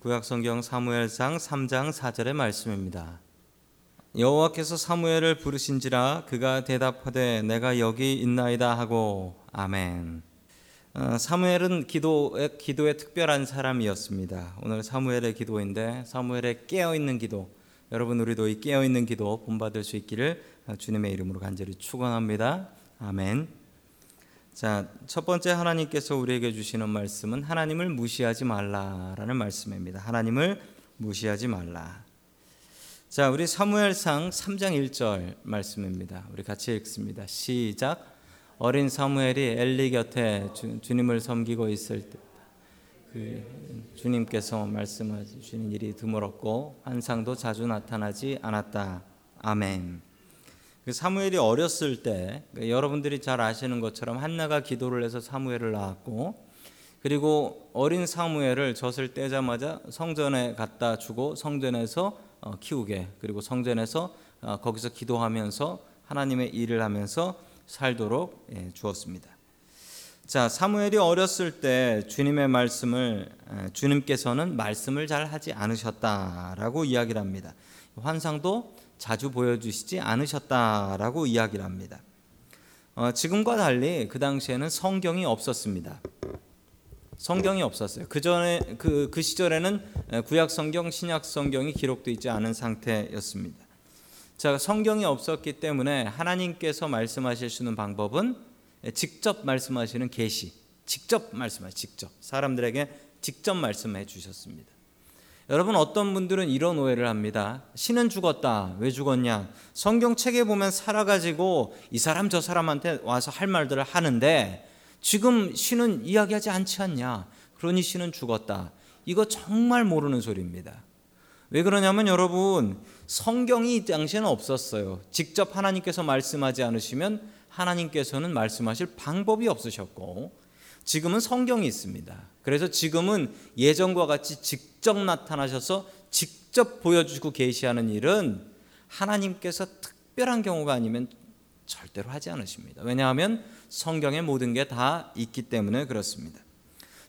구약성경 사무엘상 3장 4절의 말씀입니다. 여호와께서 사무엘을 부르신지라 그가 대답하되 내가 여기 있나이다 하고 아멘. 어, 사무엘은 기도에, 기도에 특별한 사람이었습니다. 오늘 사무엘의 기도인데 사무엘의 깨어 있는 기도. 여러분 우리도 이 깨어 있는 기도 본받을 수 있기를 주님의 이름으로 간절히 축원합니다. 아멘. 자, 첫 번째 하나님께서 우리에게 주시는 말씀은 하나님을 무시하지 말라라는 말씀입니다. 하나님을 무시하지 말라. 자, 우리 사무엘상 3장 1절 말씀입니다. 우리 같이 읽습니다. 시작. 어린 사무엘이 엘리 곁에 주, 님을 섬기고 있을 때 그 주님께서 말씀하시는 일이 드물었고 환상도 자주 나타나지 않았다. 아멘. 그 사무엘이 어렸을 때 그러니까 여러분들이 잘 아시는 것처럼 한나가 기도를 해서 사무엘을 낳았고 그리고 어린 사무엘을 젖을 떼자마자 성전에 갖다 주고 성전에서 어, 키우게 그리고 성전에서 어, 거기서 기도하면서 하나님의 일을 하면서 살도록 예, 주었습니다. 자 사무엘이 어렸을 때 주님의 말씀을 주님께서는 말씀을 잘 하지 않으셨다라고 이야기를 합니다. 환상도 자주 보여주시지 않으셨다라고 이야기를 합니다. 어, 지금과 달리 그 당시에는 성경이 없었습니다. 성경이 없었어요. 그 전에 그, 그 시절에는 구약 성경, 신약 성경이 기록되어 있지 않은 상태였습니다. 자, 성경이 없었기 때문에 하나님께서 말씀하실 방법은 직접 말씀하시는 계시, 직접 말씀하 직접 사람들에게 직접 말씀해 주셨습니다. 여러분 어떤 분들은 이런 오해를 합니다. 신은 죽었다. 왜 죽었냐? 성경책에 보면 살아가지고 이 사람 저 사람한테 와서 할 말들을 하는데 지금 신은 이야기하지 않지 않냐? 그러니 신은 죽었다. 이거 정말 모르는 소리입니다. 왜 그러냐면 여러분 성경이 이 당시에는 없었어요. 직접 하나님께서 말씀하지 않으시면 하나님께서는 말씀하실 방법이 없으셨고 지금은 성경이 있습니다. 그래서 지금은 예전과 같이 직접 나타나셔서 직접 보여주고 계시하는 일은 하나님께서 특별한 경우가 아니면 절대로 하지 않으십니다. 왜냐하면 성경에 모든 게 다 있기 때문에 그렇습니다.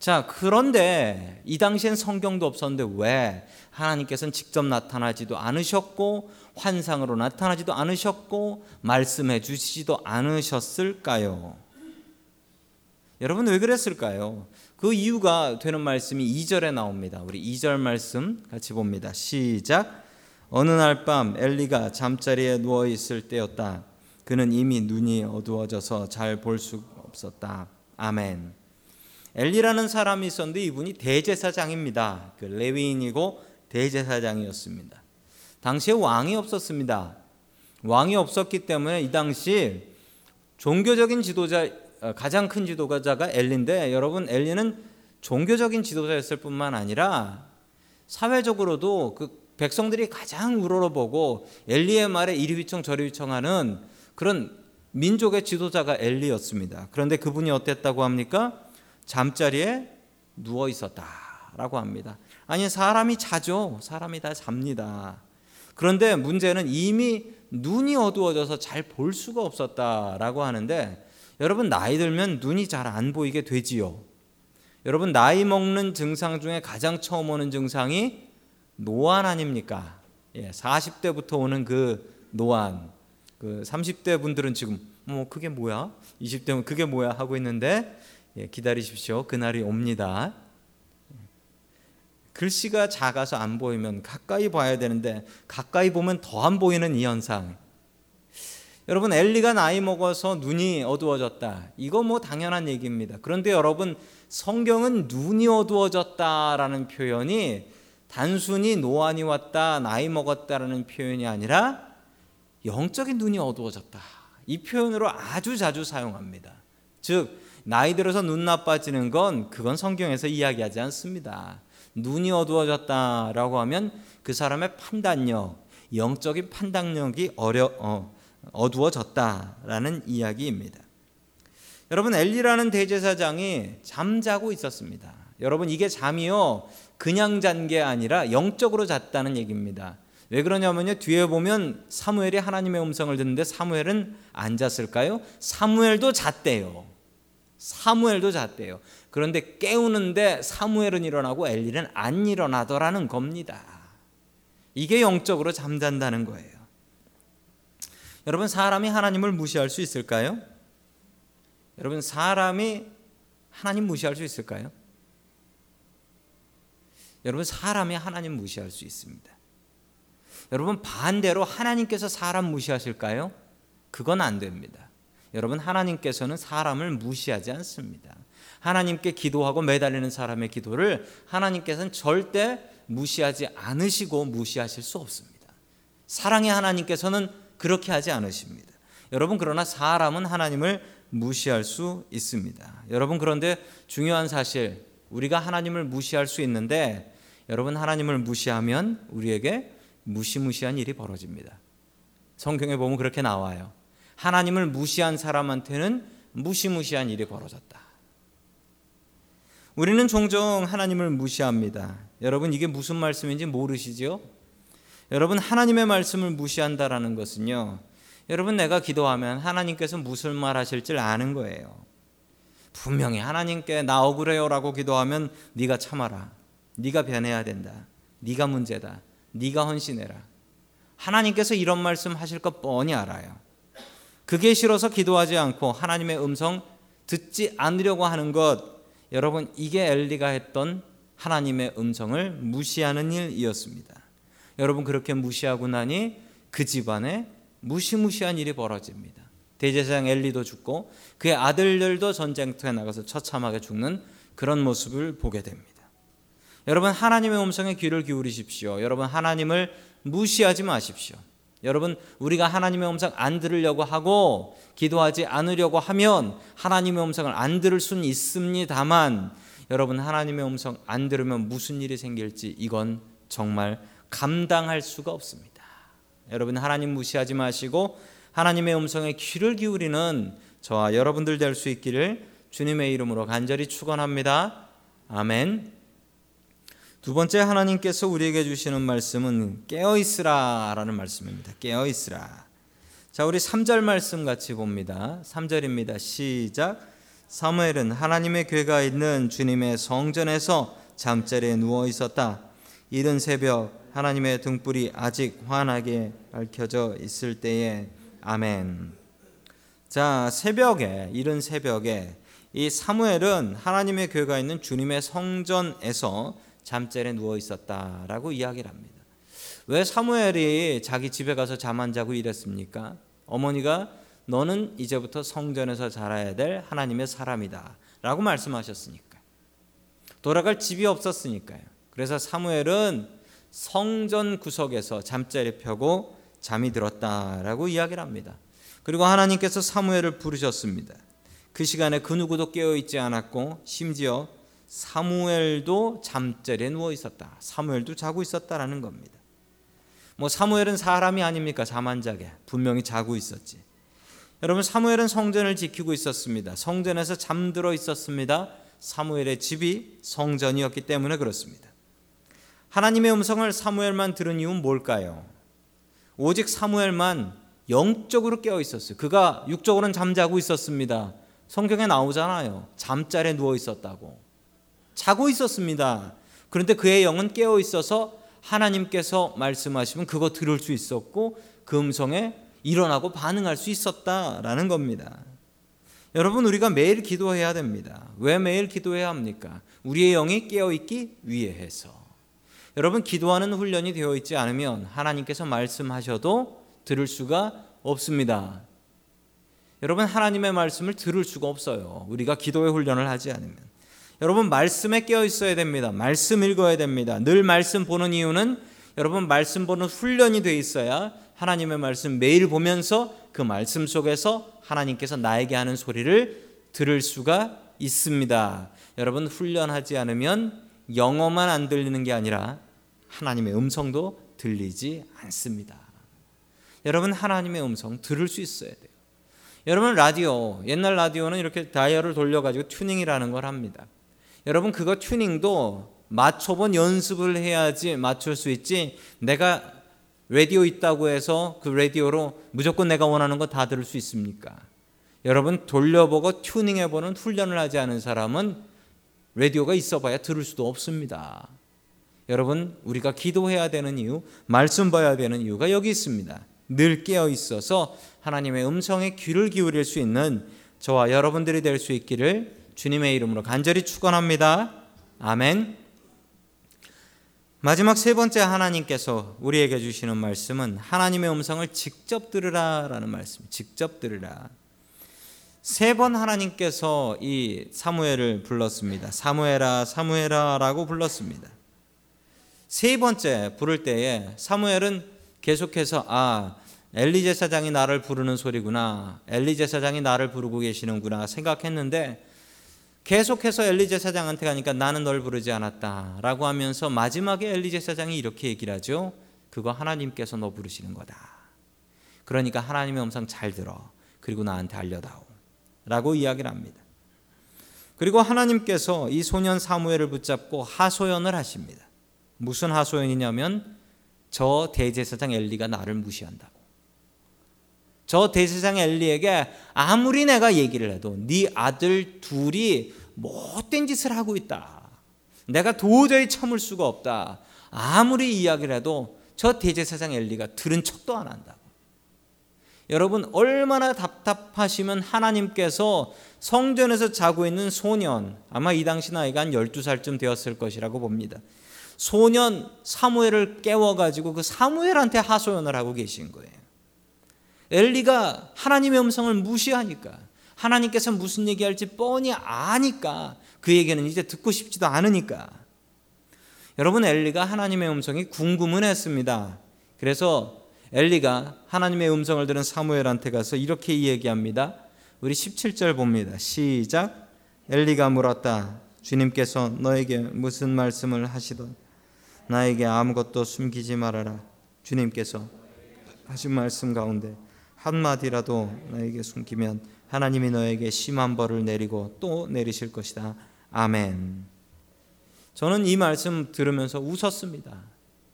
자, 그런데 이 당시엔 성경도 없었는데 왜 하나님께서는 직접 나타나지도 않으셨고 환상으로 나타나지도 않으셨고 말씀해 주시지도 않으셨을까요? 여러분 왜 그랬을까요? 그 이유가 되는 말씀이 2절에 나옵니다. 우리 2절 말씀 같이 봅니다. 시작. 어느 날 밤 엘리가 잠자리에 누워 있을 때였다. 그는 이미 눈이 어두워져서 잘 볼 수 없었다. 아멘. 엘리라는 사람이 있었는데 이분이 대제사장입니다. 그 레위인이고 대제사장이었습니다. 당시에 왕이 없었습니다. 왕이 없었기 때문에 이 당시 종교적인 지도자 어, 가장 큰 지도자가 엘리인데 여러분 엘리는 종교적인 지도자였을 뿐만 아니라 사회적으로도 그 백성들이 가장 우러러보고 엘리의 말에 이리 휘청 저리 휘청하는 그런 민족의 지도자가 엘리였습니다. 그런데 그분이 어땠다고 합니까? 잠자리에 누워 있었다라고 합니다. 아니 사람이 자죠. 사람이 다 잡니다. 그런데 문제는 이미 눈이 어두워져서 잘 볼 수가 없었다라고 하는데 여러분 나이 들면 눈이 잘 안 보이게 되지요. 여러분 나이 먹는 증상 중에 가장 처음 오는 증상이 노안 아닙니까? 예, 40대부터 오는 그 노안. 그 30대 분들은 지금 뭐 그게 뭐야? 20대면 그게 뭐야 하고 있는데 예, 기다리십시오. 그날이 옵니다. 글씨가 작아서 안 보이면 가까이 봐야 되는데 가까이 보면 더 안 보이는 이 현상. 여러분 엘리가 나이 먹어서 눈이 어두워졌다. 이거 뭐 당연한 얘기입니다. 그런데 여러분 성경은 눈이 어두워졌다라는 표현이 단순히 노안이 왔다, 나이 먹었다라는 표현이 아니라 영적인 눈이 어두워졌다. 이 표현으로 아주 자주 사용합니다. 즉 나이 들어서 눈 나빠지는 건 그건 성경에서 이야기하지 않습니다. 눈이 어두워졌다라고 하면 그 사람의 판단력, 영적인 판단력이 어려 어, 어두워졌다라는 이야기입니다. 여러분 엘리라는 대제사장이 잠자고 있었습니다. 여러분 이게 잠이요 그냥 잔 게 아니라 영적으로 잤다는 얘기입니다. 왜 그러냐면요 뒤에 보면 사무엘이 하나님의 음성을 듣는데 사무엘은 안 잤을까요? 사무엘도 잤대요. 사무엘도 잤대요. 그런데 깨우는데 사무엘은 일어나고 엘리는 안 일어나더라는 겁니다. 이게 영적으로 잠잔다는 거예요. 여러분 사람이 하나님을 무시할 수 있을까요? 여러분 사람이 하나님 무시할 수 있을까요? 여러분 사람이 하나님 무시할 수 있습니다. 여러분 반대로 하나님께서 사람 무시하실까요? 그건 안 됩니다. 여러분 하나님께서는 사람을 무시하지 않습니다. 하나님께 기도하고 매달리는 사람의 기도를 하나님께서는 절대 무시하지 않으시고 무시하실 수 없습니다. 사랑의 하나님께서는 그렇게 하지 않으십니다. 여러분 그러나 사람은 하나님을 무시할 수 있습니다. 여러분 그런데 중요한 사실 우리가 하나님을 무시할 수 있는데 여러분 하나님을 무시하면 우리에게 무시무시한 일이 벌어집니다. 성경에 보면 그렇게 나와요. 하나님을 무시한 사람한테는 무시무시한 일이 벌어졌다. 우리는 종종 하나님을 무시합니다. 여러분 이게 무슨 말씀인지 모르시죠? 여러분 하나님의 말씀을 무시한다라는 것은요. 여러분 내가 기도하면 하나님께서 무슨 말 하실지 아는 거예요. 분명히 하나님께 나 억울해요라고 기도하면 네가 참아라. 네가 변해야 된다. 네가 문제다. 네가 헌신해라. 하나님께서 이런 말씀 하실 것 뻔히 알아요. 그게 싫어서 기도하지 않고 하나님의 음성 듣지 않으려고 하는 것 여러분 이게 엘리가 했던 하나님의 음성을 무시하는 일이었습니다. 여러분 그렇게 무시하고 나니 그 집안에 무시무시한 일이 벌어집니다. 대제사장 엘리도 죽고 그의 아들들도 전쟁터에 나가서 처참하게 죽는 그런 모습을 보게 됩니다. 여러분 하나님의 음성에 귀를 기울이십시오. 여러분 하나님을 무시하지 마십시오. 여러분 우리가 하나님의 음성 안 들으려고 하고 기도하지 않으려고 하면 하나님의 음성을 안 들을 수는 있습니다만 여러분 하나님의 음성 안 들으면 무슨 일이 생길지 이건 정말 감당할 수가 없습니다. 여러분 하나님 무시하지 마시고 하나님의 음성에 귀를 기울이는 저와 여러분들 될 수 있기를 주님의 이름으로 간절히 축원합니다. 아멘. 두 번째 하나님께서 우리에게 주시는 말씀은 깨어 있으라라는 말씀입니다. 깨어 있으라. 자, 우리 3절 말씀 같이 봅니다. 3절입니다. 시작. 사무엘은 하나님의 궤가 있는 주님의 성전에서 잠자리에 누워 있었다. 이른 새벽 하나님의 등불이 아직 환하게 밝혀져 있을 때에 아멘. 자, 새벽에 이른 새벽에 이 사무엘은 하나님의 궤가 있는 주님의 성전에서 잠자리에 누워 있었다라고 이야기를 합니다. 왜 사무엘이 자기 집에 가서 잠 안 자고 이랬습니까? 어머니가 너는 이제부터 성전에서 자라야 될 하나님의 사람이다라고 말씀하셨으니까. 돌아갈 집이 없었으니까요. 그래서 사무엘은 성전 구석에서 잠자리 펴고 잠이 들었다라고 이야기를 합니다. 그리고 하나님께서 사무엘을 부르셨습니다. 그 시간에 그 누구도 깨어 있지 않았고 심지어 사무엘도 잠자리에 누워 있었다. 사무엘도 자고 있었다라는 겁니다. 뭐 사무엘은 사람이 아닙니까? 잠안 자게 분명히 자고 있었지. 여러분 사무엘은 성전을 지키고 있었습니다. 성전에서 잠들어 있었습니다. 사무엘의 집이 성전이었기 때문에 그렇습니다. 하나님의 음성을 사무엘만 들은 이유는 뭘까요? 오직 사무엘만 영적으로 깨어 있었어요. 그가 육적으로는 잠자고 있었습니다. 성경에 나오잖아요. 잠자리에 누워 있었다고. 자고 있었습니다. 그런데 그의 영은 깨어 있어서 하나님께서 말씀하시면 그거 들을 수 있었고 그 음성에 일어나고 반응할 수 있었다라는 겁니다. 여러분 우리가 매일 기도해야 됩니다. 왜 매일 기도해야 합니까? 우리의 영이 깨어 있기 위해서. 여러분 기도하는 훈련이 되어 있지 않으면 하나님께서 말씀하셔도 들을 수가 없습니다. 여러분 하나님의 말씀을 들을 수가 없어요. 우리가 기도의 훈련을 하지 않으면. 여러분 말씀에 깨어 있어야 됩니다. 말씀 읽어야 됩니다. 늘 말씀 보는 이유는 여러분 말씀 보는 훈련이 돼 있어야 하나님의 말씀 매일 보면서 그 말씀 속에서 하나님께서 나에게 하는 소리를 들을 수가 있습니다. 여러분 훈련하지 않으면 영어만 안 들리는 게 아니라 하나님의 음성도 들리지 않습니다. 여러분 하나님의 음성 들을 수 있어야 돼요. 여러분 라디오 옛날 라디오는 이렇게 다이얼을 돌려가지고 튜닝이라는 걸 합니다. 여러분 그거 튜닝도 맞춰본 연습을 해야지 맞출 수 있지. 내가 라디오 있다고 해서 그 라디오로 무조건 내가 원하는 거 다 들을 수 있습니까? 여러분 돌려보고 튜닝해보는 훈련을 하지 않은 사람은 라디오가 있어봐야 들을 수도 없습니다. 여러분 우리가 기도해야 되는 이유, 말씀 봐야 되는 이유가 여기 있습니다. 늘 깨어 있어서 하나님의 음성에 귀를 기울일 수 있는 저와 여러분들이 될 수 있기를 주님의 이름으로 간절히 축원합니다. 아멘. 마지막 세 번째 하나님께서 우리에게 주시는 말씀은 하나님의 음성을 직접 들으라라는 말씀. 직접 들으라. 세 번 하나님께서 이 사무엘을 불렀습니다. 사무엘아 사무엘아라고 불렀습니다. 세 번째 부를 때에 사무엘은 계속해서 아 엘리 제사장이 나를 부르는 소리구나. 엘리 제사장이 나를 부르고 계시는구나 생각했는데 계속해서 엘리 제사장한테 가니까 나는 널 부르지 않았다라고 하면서 마지막에 엘리 제사장이 이렇게 얘기를 하죠. 그거 하나님께서 너 부르시는 거다. 그러니까 하나님의 음성 잘 들어. 그리고 나한테 알려다오. 라고 이야기를 합니다. 그리고 하나님께서 이 소년 사무엘을 붙잡고 하소연을 하십니다. 무슨 하소연이냐면 저 대제사장 엘리가 나를 무시한다고. 저 대제사장 엘리에게 아무리 내가 얘기를 해도 네 아들 둘이 못된 짓을 하고 있다. 내가 도저히 참을 수가 없다. 아무리 이야기를 해도 저 대제사장 엘리가 들은 척도 안 한다고. 여러분 얼마나 답답하시면 하나님께서 성전에서 자고 있는 소년 아마 이 당시 나이가 한 12살쯤 되었을 것이라고 봅니다. 소년 사무엘을 깨워가지고 그 사무엘한테 하소연을 하고 계신 거예요. 엘리가 하나님의 음성을 무시하니까 하나님께서 무슨 얘기할지 뻔히 아니까 그 얘기는 이제 듣고 싶지도 않으니까 여러분 엘리가 하나님의 음성이 궁금은 했습니다. 그래서 엘리가 하나님의 음성을 들은 사무엘한테 가서 이렇게 얘기합니다. 우리 17절 봅니다. 시작. 엘리가 물었다. 주님께서 너에게 무슨 말씀을 하시던 나에게 아무것도 숨기지 말아라. 주님께서 하신 말씀 가운데 한마디라도 너에게 숨기면 하나님이 너에게 심한 벌을 내리고 또 내리실 것이다. 아멘. 저는 이 말씀 들으면서 웃었습니다.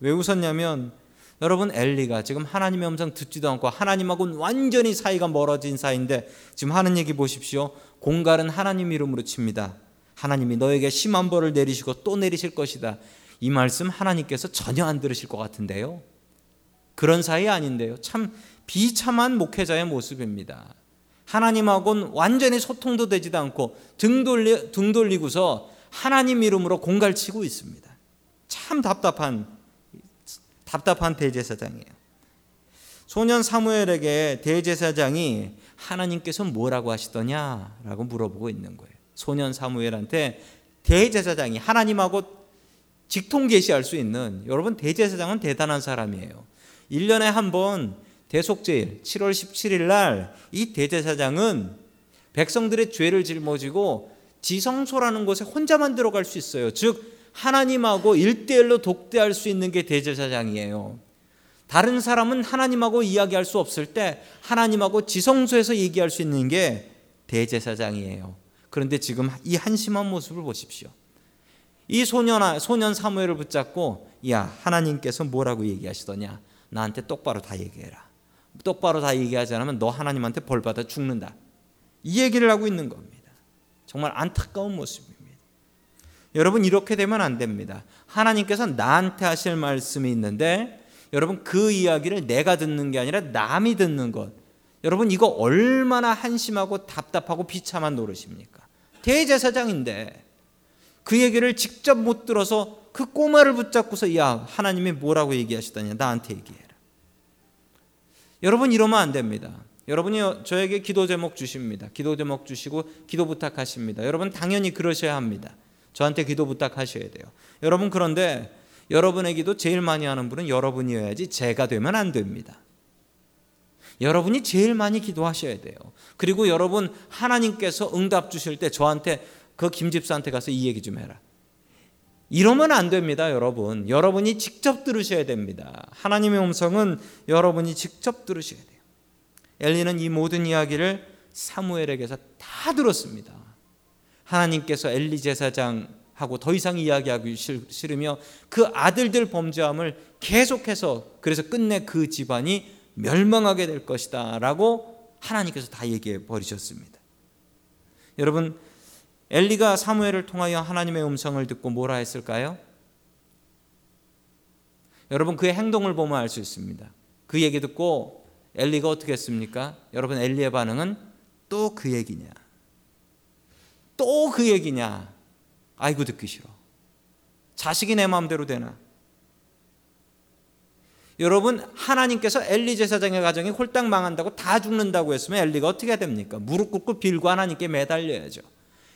왜 웃었냐면 여러분 엘리가 지금 하나님의 음성 듣지도 않고 하나님하고는 완전히 사이가 멀어진 사이인데 지금 하는 얘기 보십시오. 공갈은 하나님 이름으로 칩니다. 하나님이 너에게 심한 벌을 내리시고 또 내리실 것이다. 이 말씀 하나님께서 전혀 안 들으실 것 같은데요. 그런 사이 아닌데요. 참 비참한 목회자의 모습입니다. 하나님하고는 완전히 소통도 되지도 않고 등, 돌리, 등 돌리고서 하나님 이름으로 공갈치고 있습니다. 참 답답한 답답한 대제사장이에요. 소년 사무엘에게 대제사장이 하나님께서 뭐라고 하시더냐라고 물어보고 있는 거예요. 소년 사무엘한테 대제사장이 하나님하고 직통 계시할 수 있는 여러분 대제사장은 대단한 사람이에요. 1년에 한 번 대속제일 7월 17일 날 이 대제사장은 백성들의 죄를 짊어지고 지성소라는 곳에 혼자만 들어갈 수 있어요. 즉 하나님하고 일대일로 독대할 수 있는 게 대제사장이에요. 다른 사람은 하나님하고 이야기할 수 없을 때 하나님하고 지성소에서 얘기할 수 있는 게 대제사장이에요. 그런데 지금 이 한심한 모습을 보십시오. 이 소년 소년 사무엘을 붙잡고 야 하나님께서 뭐라고 얘기하시더냐? 나한테 똑바로 다 얘기해라. 똑바로 다 얘기하지 않으면 너 하나님한테 벌 받아 죽는다. 이 얘기를 하고 있는 겁니다. 정말 안타까운 모습입니다. 여러분 이렇게 되면 안 됩니다. 하나님께서 나한테 하실 말씀이 있는데 여러분 그 이야기를 내가 듣는 게 아니라 남이 듣는 것. 여러분 이거 얼마나 한심하고 답답하고 비참한 노릇입니까? 대제사장인데 그 얘기를 직접 못 들어서 그 꼬마를 붙잡고서 야 하나님이 뭐라고 얘기하시다냐 나한테 얘기해라. 여러분 이러면 안 됩니다. 여러분이 저에게 기도 제목 주십니다. 기도 제목 주시고 기도 부탁하십니다. 여러분 당연히 그러셔야 합니다. 저한테 기도 부탁하셔야 돼요. 여러분 그런데 여러분의 기도 제일 많이 하는 분은 여러분이어야지 제가 되면 안 됩니다. 여러분이 제일 많이 기도하셔야 돼요. 그리고 여러분 하나님께서 응답 주실 때 저한테 그 김 집사한테 가서 이 얘기 좀 해라. 이러면 안 됩니다, 여러분. 여러분이 직접 들으셔야 됩니다. 하나님의 음성은 여러분이 직접 들으셔야 돼요. 엘리는 이 모든 이야기를 사무엘에게서 다 들었습니다. 하나님께서 엘리 제사장하고 더 이상 이야기하기 싫으며 그 아들들 범죄함을 계속해서 그래서 끝내 그 집안이 멸망하게 될 것이다라고 하나님께서 다 얘기해 버리셨습니다. 여러분 엘리가 사무엘을 통하여 하나님의 음성을 듣고 뭐라 했을까요? 여러분 그의 행동을 보면 알 수 있습니다. 그 얘기 듣고 엘리가 어떻게 했습니까? 여러분 엘리의 반응은 또 그 얘기냐? 또 그 얘기냐? 아이고 듣기 싫어. 자식이 내 마음대로 되나? 여러분 하나님께서 엘리 제사장의 가정이 홀딱 망한다고 다 죽는다고 했으면 엘리가 어떻게 됩니까? 무릎 꿇고 빌고 하나님께 매달려야죠.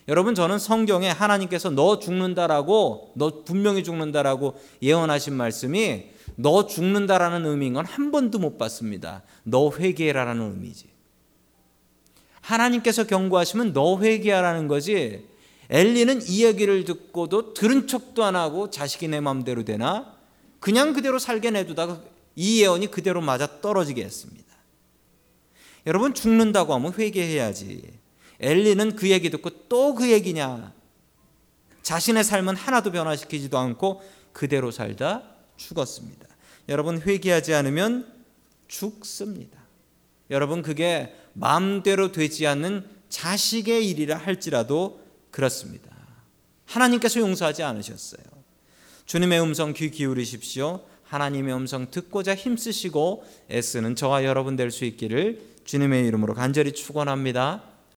여러분 저는 성경에 하나님께서 너 죽는다라고 너 분명히 죽는다라고 예언하신 말씀이 너 죽는다라는 의미인 건 한 번도 못 봤습니다. 너 회개해라라는 의미지. 하나님께서 경고하시면 너 회개하라는 거지. 엘리는 이 얘기를 듣고도 들은 척도 안 하고 자식이 내 마음대로 되나? 그냥 그대로 살게 내두다가 이 예언이 그대로 맞아 떨어지게 했습니다. 여러분 죽는다고 하면 회개해야지. 엘리는 그 얘기 듣고 또 그 얘기냐? 자신의 삶은 하나도 변화시키지도 않고 그대로 살다 죽었습니다. 여러분 회개하지 않으면 죽습니다. 여러분 그게 마음대로 되지 않는 자식의 일이라 할지라도 그렇습니다. 하나님께서 용서하지 않으셨어요. 주님의 음성 귀 기울이십시오. 하나님의 음성 듣고자 힘쓰시고 애쓰는 저와 여러분 될 수 있기를 주님의 이름으로 간절히 축원합니다.